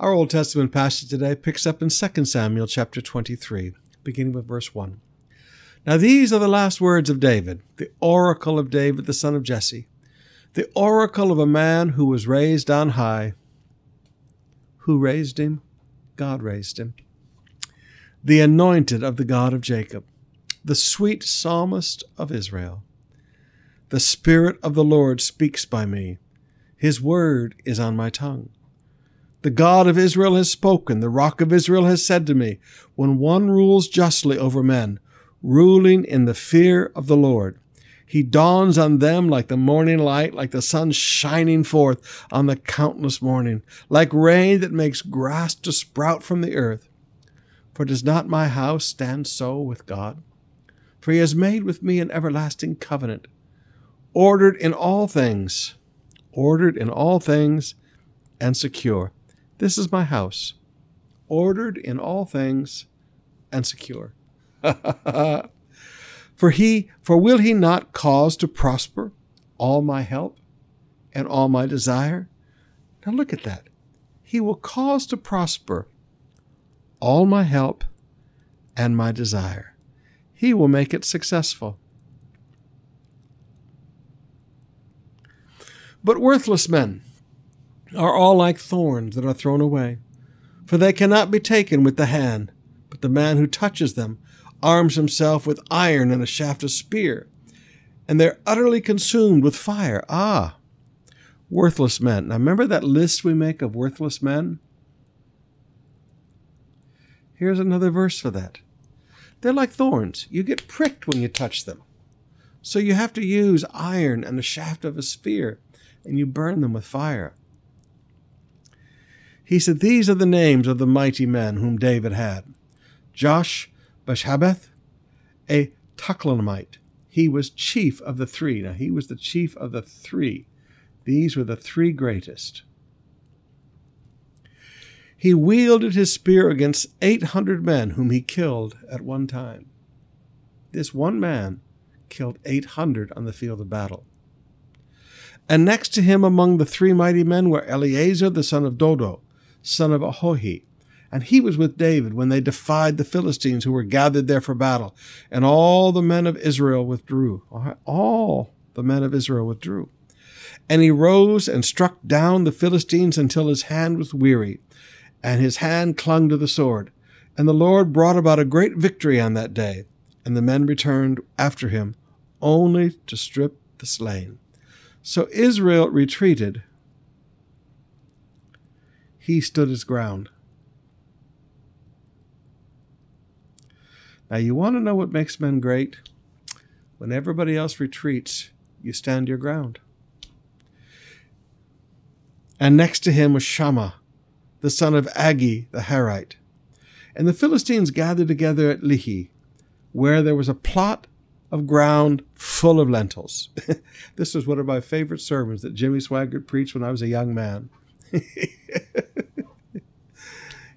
Our Old Testament passage today picks up in 2 Samuel chapter 23, beginning with verse 1. Now these are the last words of David, the oracle of David the son of Jesse, the oracle of a man who was raised on high. Who raised him? God raised him. The anointed of the God of Jacob, the sweet psalmist of Israel. The Spirit of the Lord speaks by me. His word is on my tongue. The God of Israel has spoken. The rock of Israel has said to me, When one rules justly over men, ruling in the fear of the Lord, he dawns on them like the morning light, like the sun shining forth on the countless morning, like rain that makes grass to sprout from the earth. For does not my house stand so with God? For he has made with me an everlasting covenant, ordered in all things, ordered in all things, and secure. This is my house, ordered in all things, and secure. for he for will he not cause to prosper all my help and all my desire? Now look at that. He will cause to prosper all my help and my desire. He will make it successful. But worthless men are all like thorns that are thrown away, for they cannot be taken with the hand, but the man who touches them arms himself with iron and a shaft of spear, and they're utterly consumed with fire. Ah, worthless men. Now remember that list we make of worthless men? Here's another verse for that. They're like thorns. You get pricked when you touch them. So you have to use iron and the shaft of a spear, and you burn them with fire. He said, These are the names of the mighty men whom David had Josh Bashabeth, a Tuchlamite. He was chief of the three. Now, he was the chief of the three. These were the three greatest. He wielded his spear against 800 men whom he killed at one time. This one man killed 800 on the field of battle. And next to him among the three mighty men were Eleazar the son of Dodo, son of Ahohi. And he was with David when they defied the Philistines who were gathered there for battle. And all the men of Israel withdrew. All the men of Israel withdrew. And he rose and struck down the Philistines until his hand was weary and his hand clung to the sword. And the Lord brought about a great victory on that day, and the men returned after him, only to strip the slain. So Israel retreated. He stood his ground. Now, you want to know what makes men great? When everybody else retreats, you stand your ground. And next to him was Shammah, the son of Agee the Harite. And the Philistines gathered together at Lehi, where there was a plot of ground full of lentils. this was one of my favorite sermons that Jimmy Swaggart preached when I was a young man.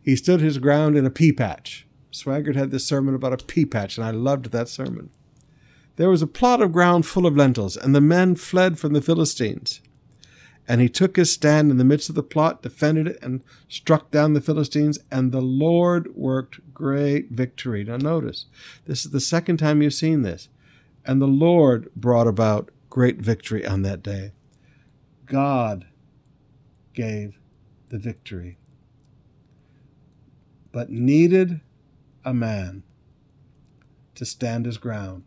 he stood his ground in a pea patch. Swaggart had this sermon about a pea patch, and I loved that sermon. There was a plot of ground full of lentils, and the men fled from the Philistines. And he took his stand in the midst of the plot, defended it, and struck down the Philistines. And the Lord worked great victory. Now, notice, this is the second time you've seen this. And the Lord brought about great victory on that day. God gave the victory, but needed a man to stand his ground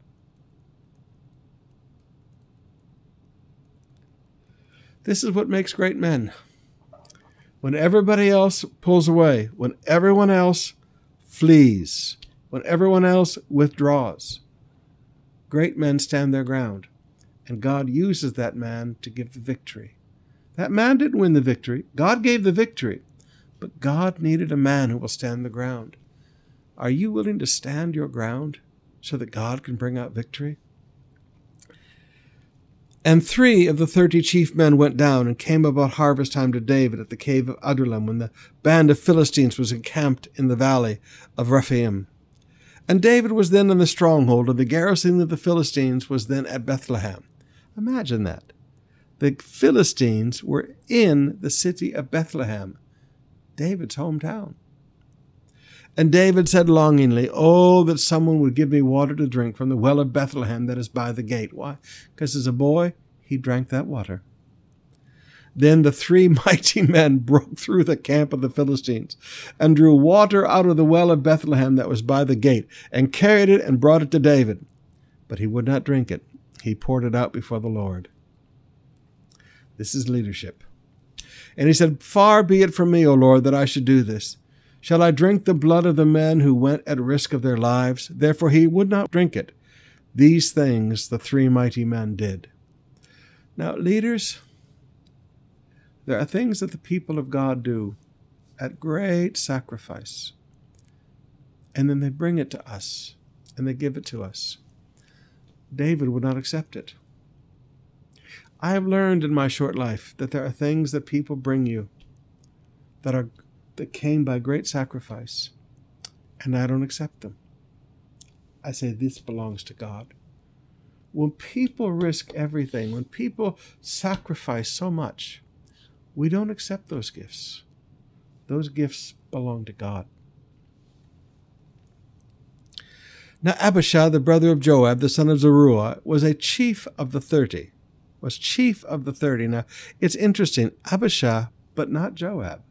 This is what makes great men. When everybody else pulls away, when everyone else flees, when everyone else withdraws, great men stand their ground. And God uses that man to give the victory. That man didn't win the victory. God gave the victory. But God needed a man who will stand the ground. Are you willing to stand your ground so that God can bring out victory? And three of the thirty chief men went down and came about harvest time to David at the cave of Adullam when the band of Philistines was encamped in the valley of Rephaim. And David was then in the stronghold, and the garrison of the Philistines was then at Bethlehem. Imagine that. The Philistines were in the city of Bethlehem. David's hometown. And David said longingly, Oh, that someone would give me water to drink from the well of Bethlehem that is by the gate. Why? Because as a boy, he drank that water. Then the three mighty men broke through the camp of the Philistines and drew water out of the well of Bethlehem that was by the gate and carried it and brought it to David. But he would not drink it. He poured it out before the Lord. This is leadership. And he said, Far be it from me, O Lord, that I should do this. Shall I drink the blood of the men who went at risk of their lives? Therefore he would not drink it. These things the three mighty men did. Now, leaders, there are things that the people of God do at great sacrifice. And then they bring it to us and they give it to us. David would not accept it. I have learned in my short life that there are things that people bring you that are that came by great sacrifice, and I don't accept them. I say this belongs to God. When people risk everything, when people sacrifice so much, we don't accept those gifts. Those gifts belong to God. Now Abishai, the brother of Joab, the son of Zeruiah, was a chief of the thirty. Was chief of the thirty. Now it's interesting, Abishai, but not Joab.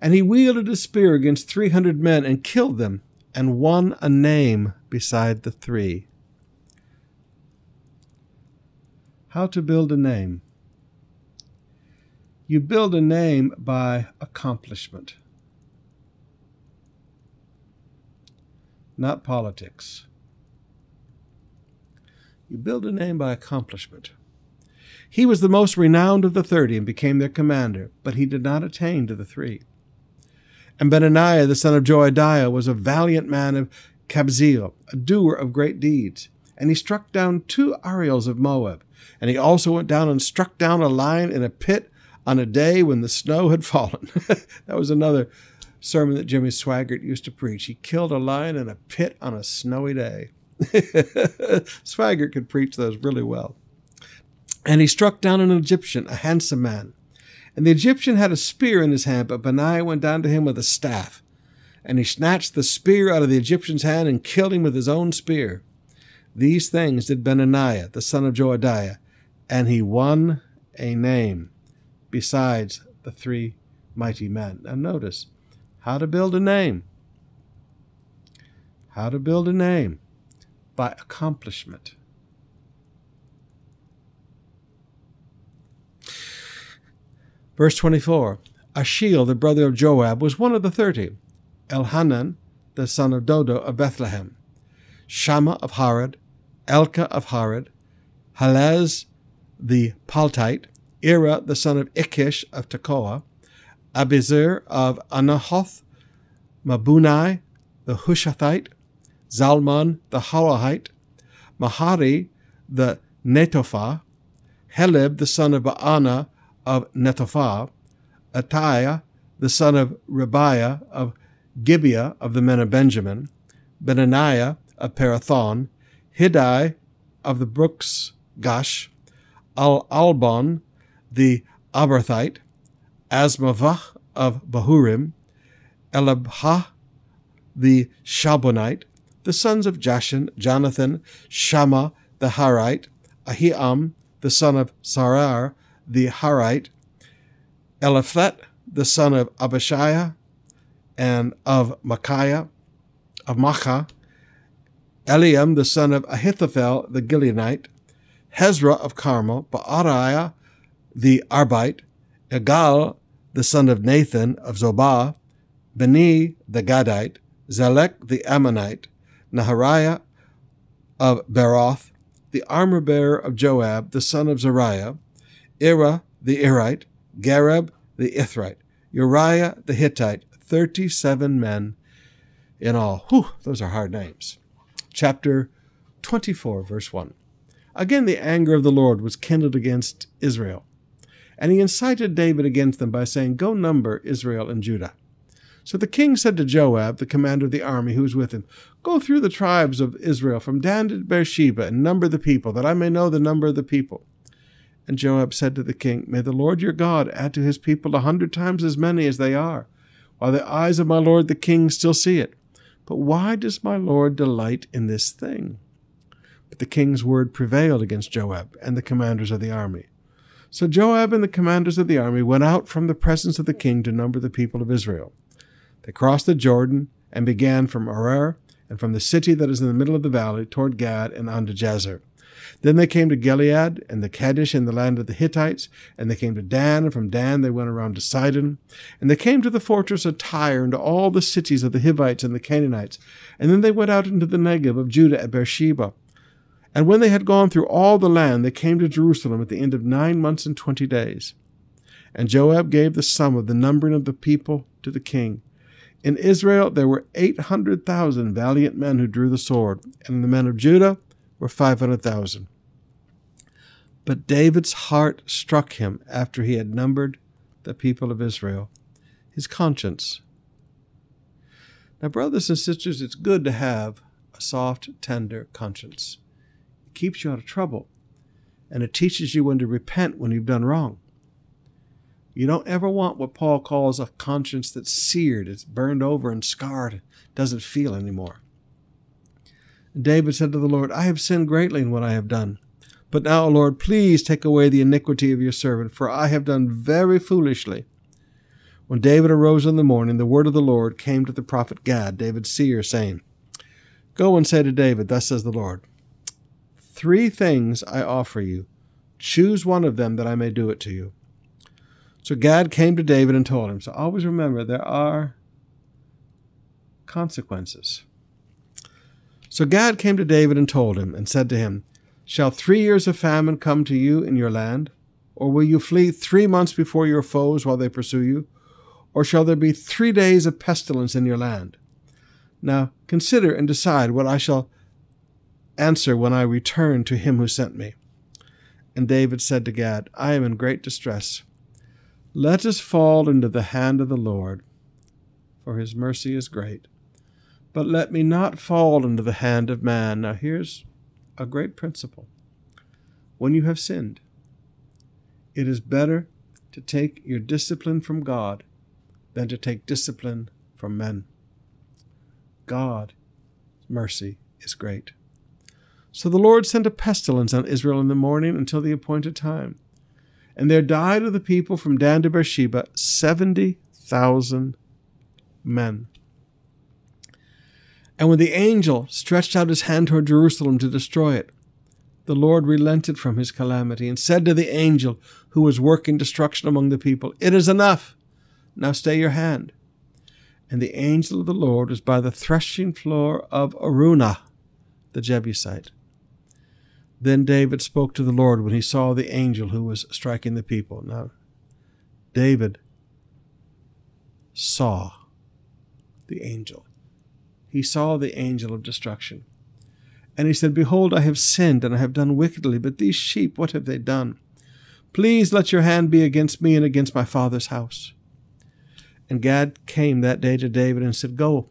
And he wielded a spear against three hundred men and killed them, and won a name beside the three. How to build a name? You build a name by accomplishment, not politics. You build a name by accomplishment. He was the most renowned of the thirty and became their commander, but he did not attain to the three. And Benaniah the son of Jehoiada was a valiant man of Kabzeel, a doer of great deeds. And he struck down two Ariels of Moab. And he also went down and struck down a lion in a pit on a day when the snow had fallen. that was another sermon that Jimmy Swaggart used to preach. He killed a lion in a pit on a snowy day. Swaggart could preach those really well. And he struck down an Egyptian, a handsome man. And the Egyptian had a spear in his hand, but Benaiah went down to him with a staff. And he snatched the spear out of the Egyptian's hand and killed him with his own spear. These things did Benaniah, the son of Jehoiada, and he won a name besides the three mighty men. Now notice how to build a name. How to build a name by accomplishment. Verse 24 Ashiel, the brother of Joab, was one of the thirty. Elhanan, the son of Dodo of Bethlehem. Shammah of Harod, Elka of Harod, Helez the Paltite, Ira the son of Ikkesh of Tekoa, Abiezer of Anahoth, Mebunnai the Hushathite, Zalmon the Halahite, Mahari the Netophah, Heleb the son of Baanah of Netophah, Attai the son of Ribiah of Gibeah of the men of Benjamin, Benaniah of Parathon, Hiddai of the brooks Gash, Al Albon the Abarthite, Asmavah of Bahurim, Elabha the Shabonite, the sons of Jashan, Jonathan, Shammah the Harite, Ahiam the son of Sarar the Harite, Eliphet the son of Abishai, and of Micaiah, of Macha, Eliam the son of Ahithophel the Gileonite, Hezra of Carmel, Baariah the Arbite, Egal the son of Nathan of Zobah, Beni the Gadite, Zelek the Ammonite, Nahariah of Beroth, the armor bearer of Joab, the son of Zeruiah, Ira the Irite, Gareb the Ithrite, Uriah the Hittite, 37 men in all. Whew, those are hard names. Chapter 24, verse 1. Again, the anger of the Lord was kindled against Israel, and he incited David against them by saying, Go number Israel and Judah. So the king said to Joab, the commander of the army who was with him, Go through the tribes of Israel from Dan to Beersheba and number the people, that I may know the number of the people. And Joab said to the king, May the Lord your God add to his people a hundred times as many as they are, while the eyes of my lord the king still see it. But why does my lord delight in this thing? But the king's word prevailed against Joab and the commanders of the army. So Joab and the commanders of the army went out from the presence of the king to number the people of Israel. They crossed the Jordan and began from Arar and from the city that is in the middle of the valley toward Gad and unto to Jazer. Then they came to Gilead and the Kadesh in the land of the Hittites, and they came to Dan, and from Dan they went around to Sidon. And they came to the fortress of Tyre and to all the cities of the Hivites and the Canaanites. And then they went out into the Negeb of Judah at Beersheba. And when they had gone through all the land, they came to Jerusalem at the end of nine months and twenty days. And Joab gave the sum of the numbering of the people to the king. In Israel there were eight hundred thousand valiant men who drew the sword, and the men of Judah were five hundred thousand. But David's heart struck him after he had numbered the people of Israel, his conscience. Now, brothers and sisters, it's good to have a soft, tender conscience. It keeps you out of trouble, and it teaches you when to repent when you've done wrong. You don't ever want what Paul calls a conscience that's seared, it's burned over and scarred, doesn't feel anymore. David said to the Lord, I have sinned greatly in what I have done. But now, O Lord, please take away the iniquity of your servant, for I have done very foolishly. When David arose in the morning, the word of the Lord came to the prophet Gad, David's seer, saying, Go and say to David, Thus says the Lord, Three things I offer you. Choose one of them that I may do it to you. So Gad came to David and told him. So always remember there are consequences. So Gad came to David and told him, and said to him, Shall three years of famine come to you in your land? Or will you flee three months before your foes while they pursue you? Or shall there be three days of pestilence in your land? Now consider and decide what I shall answer when I return to him who sent me. And David said to Gad, I am in great distress. Let us fall into the hand of the Lord, for his mercy is great. But let me not fall into the hand of man. Now here's a great principle. When you have sinned, it is better to take your discipline from God than to take discipline from men. God's mercy is great. So the Lord sent a pestilence on Israel in the morning until the appointed time. And there died of the people from Dan to Beersheba 70,000 men. And when the angel stretched out his hand toward Jerusalem to destroy it, the Lord relented from his calamity and said to the angel who was working destruction among the people, It is enough. Now stay your hand. And the angel of the Lord was by the threshing floor of Araunah, the Jebusite. Then David spoke to the Lord when he saw the angel who was striking the people. Now, David saw the angel he saw the angel of destruction. And he said, Behold, I have sinned, and I have done wickedly, but these sheep, what have they done? Please let your hand be against me and against my father's house. And Gad came that day to David and said, Go,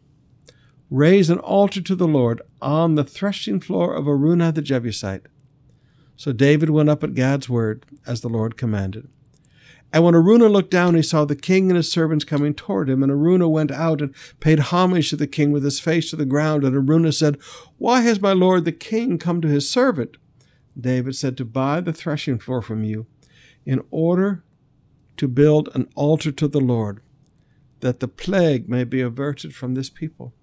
raise an altar to the Lord on the threshing floor of Araunah the Jebusite. So David went up at Gad's word, as the Lord commanded. And when Araunah looked down, he saw the king and his servants coming toward him. And Araunah went out and paid homage to the king with his face to the ground. And Araunah said, Why has my lord the king come to his servant? David said, To buy the threshing floor from you, in order to build an altar to the Lord, that the plague may be averted from this people.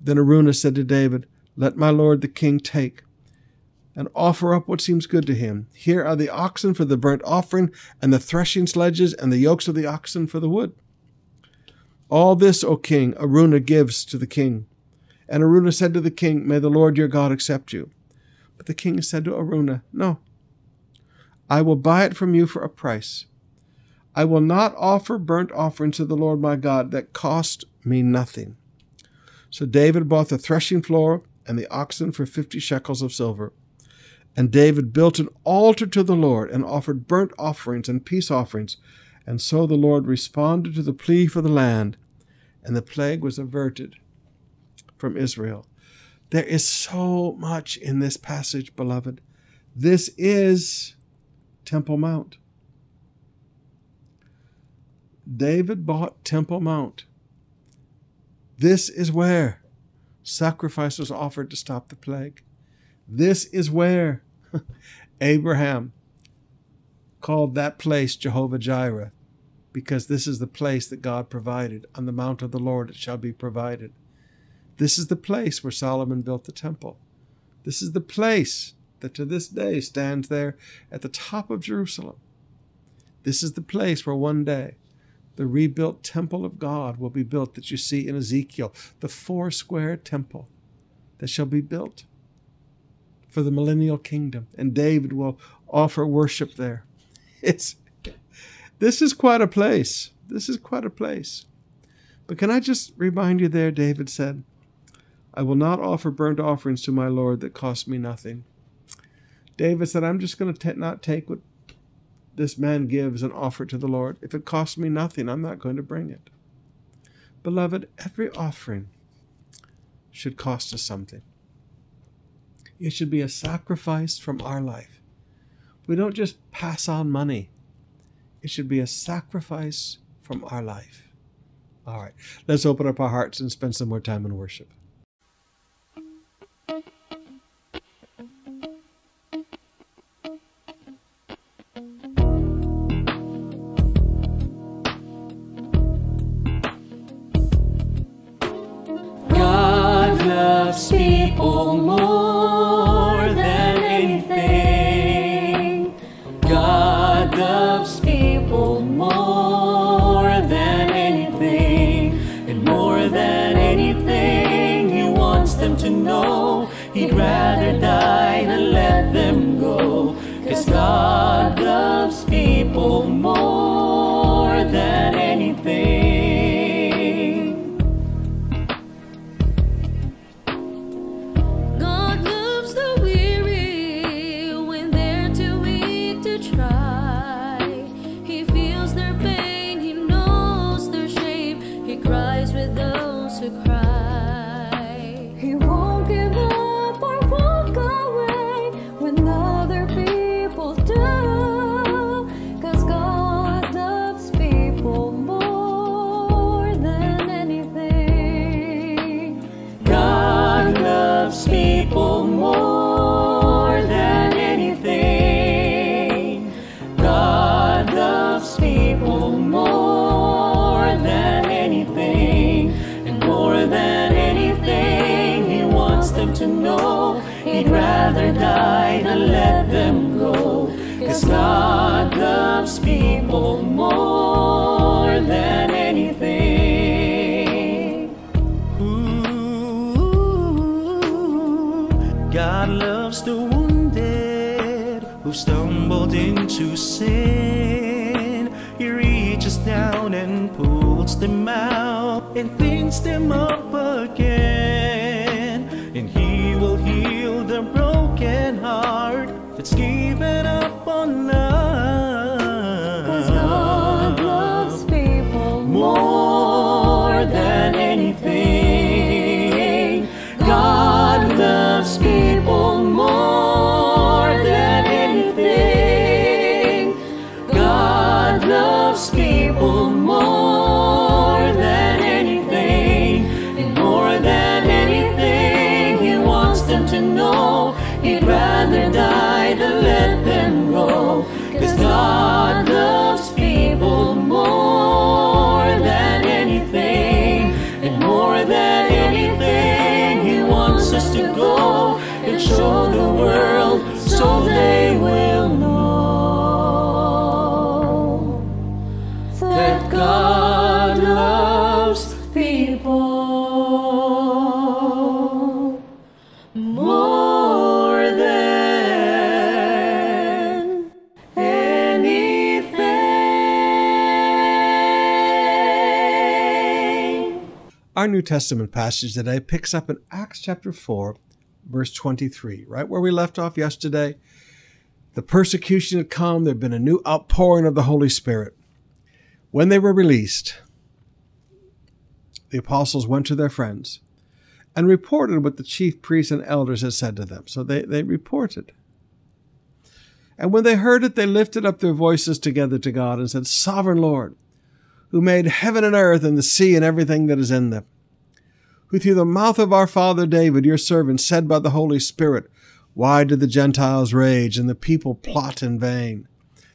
Then Araunah said to David, Let my lord the king take and offer up what seems good to him. Here are the oxen for the burnt offering, and the threshing sledges, and the yokes of the oxen for the wood. All this, O king, Araunah gives to the king. And Araunah said to the king, May the Lord your God accept you. But the king said to Araunah, No, I will buy it from you for a price. I will not offer burnt offerings to the Lord my God that cost me nothing. So David bought the threshing floor and the oxen for fifty shekels of silver. And David built an altar to the Lord and offered burnt offerings and peace offerings. And so the Lord responded to the plea for the land, and the plague was averted from Israel. There is so much in this passage, beloved. This is Temple Mount. David bought Temple Mount. This is where sacrifice was offered to stop the plague. This is where Abraham called that place Jehovah Jireh, because this is the place that God provided. On the mount of the Lord it shall be provided. This is the place where Solomon built the temple. This is the place that to this day stands there at the top of Jerusalem. This is the place where one day the rebuilt temple of God will be built that you see in Ezekiel, the four square temple that shall be built for the millennial kingdom, and David will offer worship there. It's this is quite a place. This is quite a place. But can I just remind you there, David said, I will not offer burnt offerings to my Lord that cost me nothing. David said, I'm just going to not take what this man gives and offer it to the Lord. If it costs me nothing, I'm not going to bring it. Beloved, every offering should cost us something. It should be a sacrifice from our life. We don't just pass on money, it should be a sacrifice from our life. All right, let's open up our hearts and spend some more time in worship. them to know. He'd rather die than let them go. Cause God loves people more. We'd rather die than let them go. Cause God loves people more than anything. Ooh, God loves the wounded who stumbled into sin. He reaches down and pulls them out and cleans them up again. And He will heal scheming. Our New Testament passage today picks up in Acts chapter 4, verse 23, right where we left off yesterday. The persecution had come, there had been a new outpouring of the Holy Spirit. When they were released, the apostles went to their friends and reported what the chief priests and elders had said to them. So they, they reported. And when they heard it, they lifted up their voices together to God and said, Sovereign Lord, who made heaven and earth and the sea and everything that is in them, who through the mouth of our father David, your servant, said by the Holy Spirit, Why did the Gentiles rage and the people plot in vain?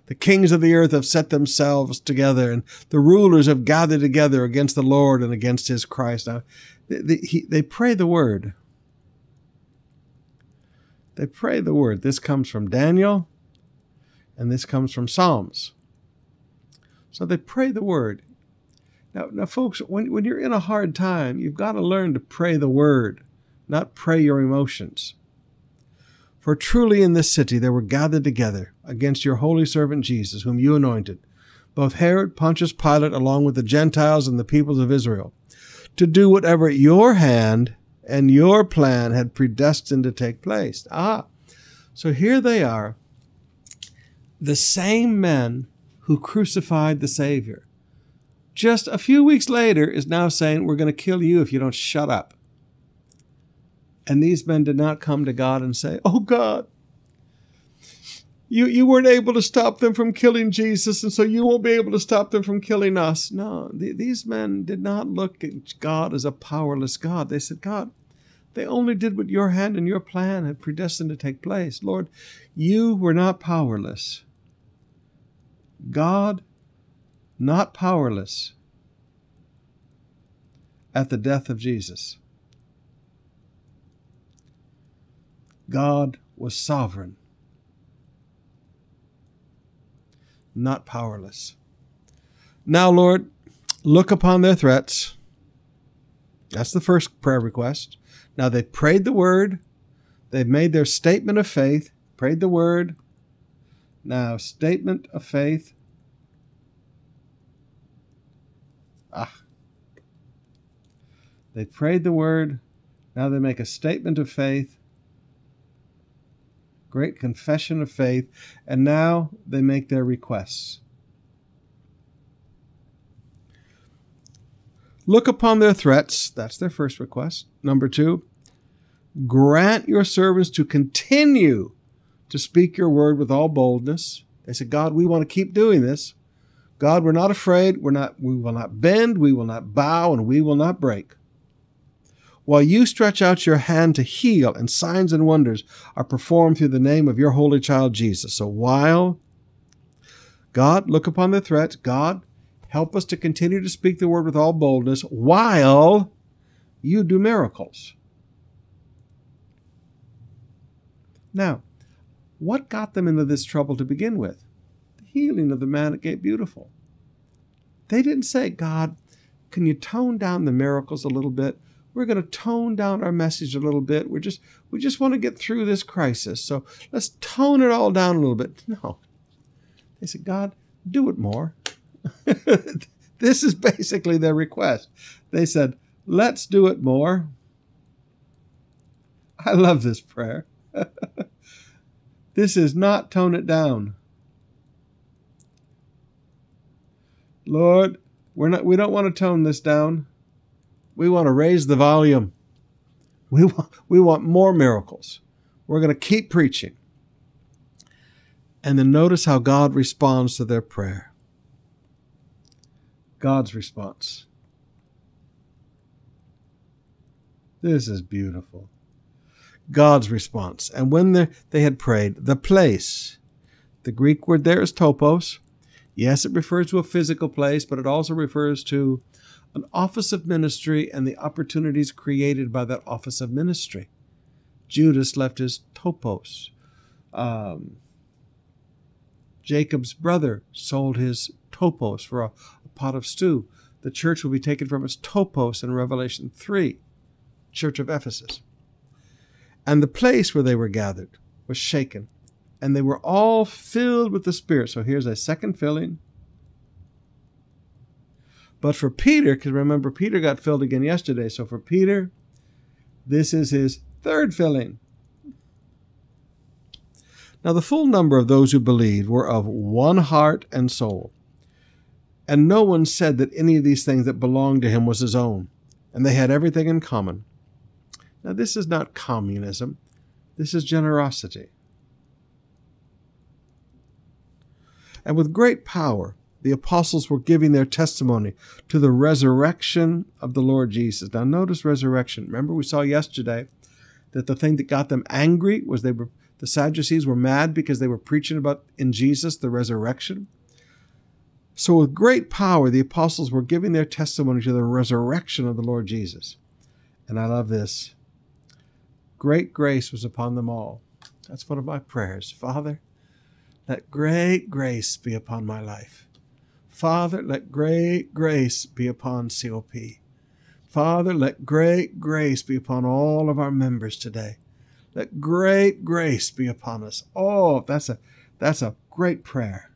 The kings of the earth have set themselves together, and the rulers have gathered together against the Lord and against his Christ. Now, they, they, they pray the word. They pray the word. This comes from Daniel, and this comes from Psalms. So they pray the word. Now, now, folks, when, when you're in a hard time, you've got to learn to pray the word, not pray your emotions. For truly in this city there were gathered together against your holy servant Jesus, whom you anointed, both Herod, Pontius Pilate, along with the Gentiles and the peoples of Israel, to do whatever your hand and your plan had predestined to take place. Ah, so here they are, the same men who crucified the Savior. Just a few weeks later is now saying, We're going to kill you if you don't shut up. And these men did not come to God and say, Oh God, you, you weren't able to stop them from killing Jesus, and so you won't be able to stop them from killing us. No, the, these men did not look at God as a powerless God. They said, God, they only did what your hand and your plan had predestined to take place. Lord, you were not powerless. God, not powerless at the death of Jesus. God was sovereign, not powerless. Now, Lord, look upon their threats. That's the first prayer request. Now they prayed the word, they've made their statement of faith, prayed the word. Now, statement of faith. Ah. They prayed the word. Now they make a statement of faith. Great confession of faith. And now they make their requests. Look upon their threats. That's their first request. Number two, grant your servants to continue to speak your word with all boldness. They said, God, we want to keep doing this. God, we're not afraid. We're not, we will not bend, we will not bow, and we will not break. While you stretch out your hand to heal, and signs and wonders are performed through the name of your holy child Jesus. So while God, look upon the threats, God, Help us to continue to speak the word with all boldness while you do miracles. Now, what got them into this trouble to begin with? The healing of the man at Gate Beautiful. They didn't say, God, can you tone down the miracles a little bit? We're going to tone down our message a little bit. We're just we just want to get through this crisis. So let's tone it all down a little bit. No. They said, God, do it more. this is basically their request. They said, Let's do it more. I love this prayer. this is not tone it down. Lord, we're not we don't want to tone this down. We want to raise the volume. We want, we want more miracles. We're going to keep preaching. And then notice how God responds to their prayer. God's response. This is beautiful. God's response. And when they had prayed, the place, the Greek word there is topos. Yes, it refers to a physical place, but it also refers to an office of ministry and the opportunities created by that office of ministry. Judas left his topos. Um, Jacob's brother sold his topos for a, pot of stew. The church will be taken from its topos in Revelation 3, church of Ephesus. And the place where they were gathered was shaken, and they were all filled with the Spirit. So here's a second filling. But for Peter, because remember, Peter got filled again yesterday. So for Peter, this is his third filling. Now, the full number of those who believed were of one heart and soul. And no one said that any of these things that belonged to him was his own, and they had everything in common. Now, this is not communism, this is generosity. And with great power, the apostles were giving their testimony to the resurrection of the Lord Jesus. Now, notice resurrection. Remember, we saw yesterday that the thing that got them angry was they were the Sadducees were mad because they were preaching about in Jesus the resurrection. So, with great power, the apostles were giving their testimony to the resurrection of the Lord Jesus. And I love this. Great grace was upon them all. That's one of my prayers. Father, let great grace be upon my life. Father, let great grace be upon COP. Father, let great grace be upon all of our members today. Let great grace be upon us. Oh, that's a that's a great prayer.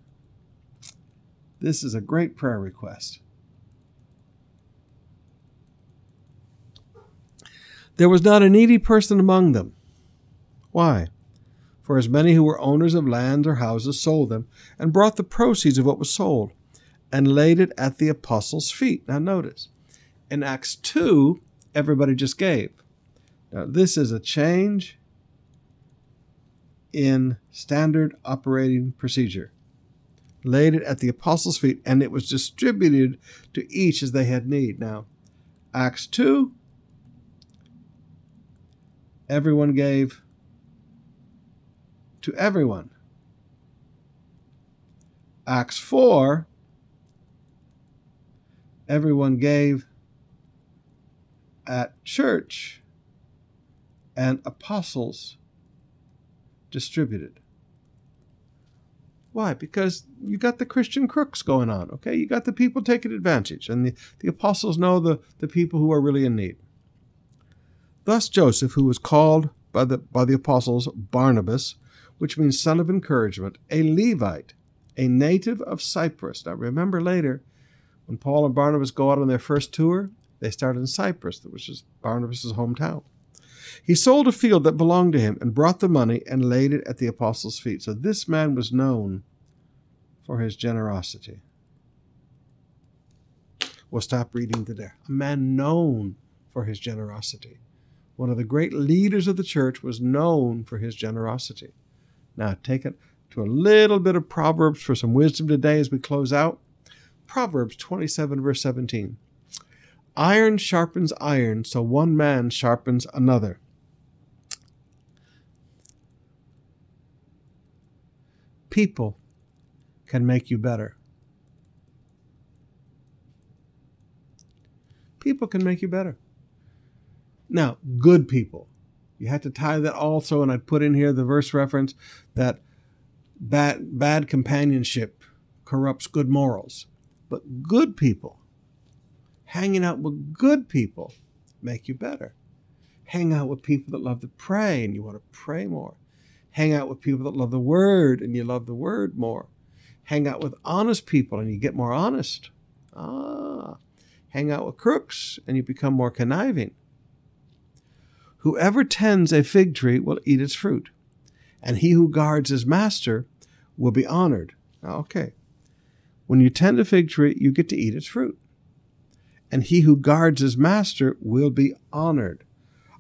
This is a great prayer request. There was not a needy person among them. Why? For as many who were owners of lands or houses sold them, and brought the proceeds of what was sold, and laid it at the apostles' feet. Now notice, in Acts 2, everybody just gave. Now, this is a change in standard operating procedure. Laid it at the apostles' feet, and it was distributed to each as they had need. Now, Acts 2, everyone gave to everyone. Acts 4, everyone gave at church and apostles distributed. Why? Because you got the Christian crooks going on, okay? You got the people taking advantage, and the, the apostles know the, the people who are really in need. Thus Joseph, who was called by the, by the apostles Barnabas, which means son of encouragement, a Levite, a native of Cyprus. Now remember later, when Paul and Barnabas go out on their first tour, they start in Cyprus, which is Barnabas' hometown. He sold a field that belonged to him and brought the money and laid it at the apostles' feet. So this man was known for his generosity. We'll stop reading to there. A man known for his generosity. One of the great leaders of the church was known for his generosity. Now, take it to a little bit of Proverbs for some wisdom today as we close out. Proverbs 27, verse 17. Iron sharpens iron, so one man sharpens another. People can make you better. People can make you better. Now, good people. You have to tie that also, and I'd put in here the verse reference that bad, bad companionship corrupts good morals. But good people, hanging out with good people, make you better. Hang out with people that love to pray and you want to pray more. Hang out with people that love the word and you love the word more. Hang out with honest people and you get more honest. Ah. Hang out with crooks and you become more conniving. Whoever tends a fig tree will eat its fruit, and he who guards his master will be honored. Okay. When you tend a fig tree, you get to eat its fruit. And he who guards his master will be honored.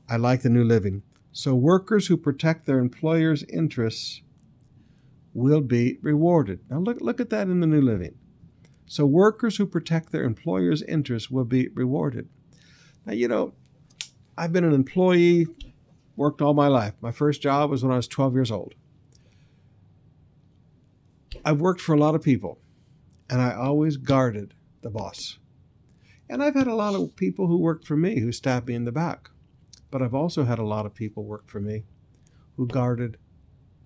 I like the New Living. So workers who protect their employer's interests will be rewarded. Now look, look at that in the New Living. So workers who protect their employer's interests will be rewarded. Now, you know, I've been an employee, worked all my life. My first job was when I was 12 years old. I've worked for a lot of people, and I always guarded the boss. And I've had a lot of people who worked for me who stabbed me in the back. But I've also had a lot of people work for me who guarded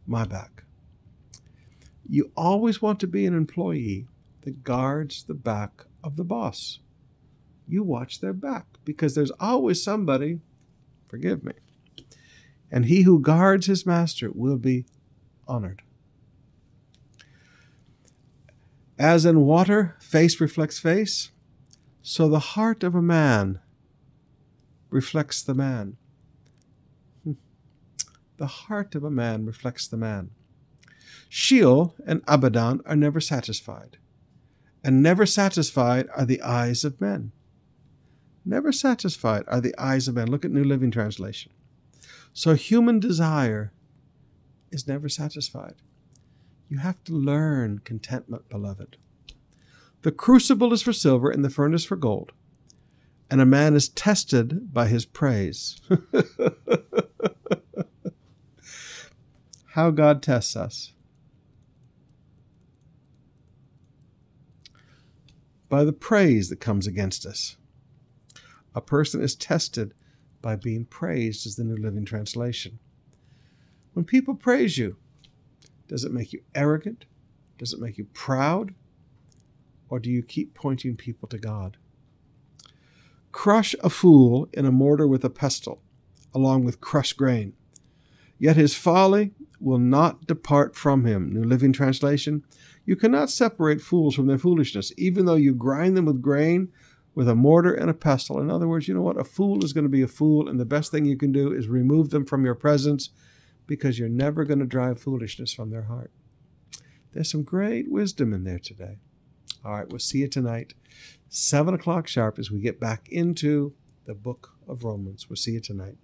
my back. You always want to be an employee that guards the back of the boss. You watch their back because there's always somebody, forgive me, and he who guards his master will be honored. As in water, face reflects face, so the heart of a man reflects the man. Hmm. The heart of a man reflects the man. Sheol and Abaddon are never satisfied, and never satisfied are the eyes of men. Never satisfied are the eyes of men. Look at New Living Translation. So human desire is never satisfied. You have to learn contentment, beloved. The crucible is for silver and the furnace for gold, and a man is tested by his praise. How God tests us. By the praise that comes against us. A person is tested by being praised, is the New Living Translation. When people praise you, does it make you arrogant? Does it make you proud? Or do you keep pointing people to God? Crush a fool in a mortar with a pestle, along with crushed grain. Yet his folly will not depart from him. New Living Translation. You cannot separate fools from their foolishness, even though you grind them with grain, with a mortar and a pestle. In other words, you know what? A fool is going to be a fool, and the best thing you can do is remove them from your presence because you're never going to drive foolishness from their heart. There's some great wisdom in there today. All right, we'll see you tonight, 7 o'clock sharp, as we get back into the book of Romans. We'll see you tonight.